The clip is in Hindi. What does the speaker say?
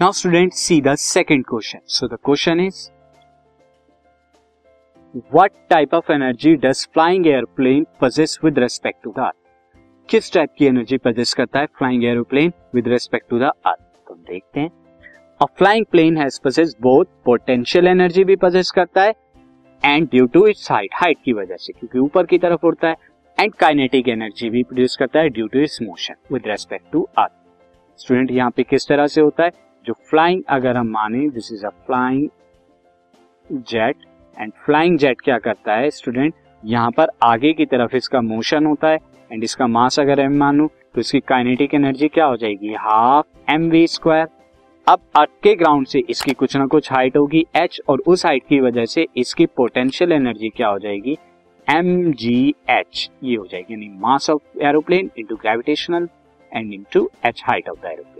Now student see the second question so the question is what type of energy does flying airplane possess with respect to the earth किस टाइप की एनर्जी पोजेस करता है flying airplane with respect to the earth तो देखते हैं। A flying plane has possess both potential energy भी पोजेस करता है and due to its height height की वजह से, क्योंकि ऊपर की तरफ़ उड़ता है एंड काइनेटिक एनर्जी भी प्रोड्यूस करता है due to its motion with respect to earth student यहाँ पे किस तरह से होता है? जो फ्लाइंग अगर हम माने this is a flying jet and flying jet क्या करता है स्टूडेंट यहाँ पर आगे की तरफ़ इसका मोशन होता है एंड इसका मास अगर एम मानू तो इसकी काइनेटिक एनर्जी क्या हो जाएगी? हाफ़ एम वी स्क्वायर अब अर्थ के ग्राउंड से इसकी कुछ ना कुछ हाइट होगी एच और उस हाइट की वजह से इसकी पोटेंशियल एनर्जी क्या हो जाएगी? एम जी एच ये हो जाएगी, यानी mass of aeroplane into gravitational and into H height of the aeroplane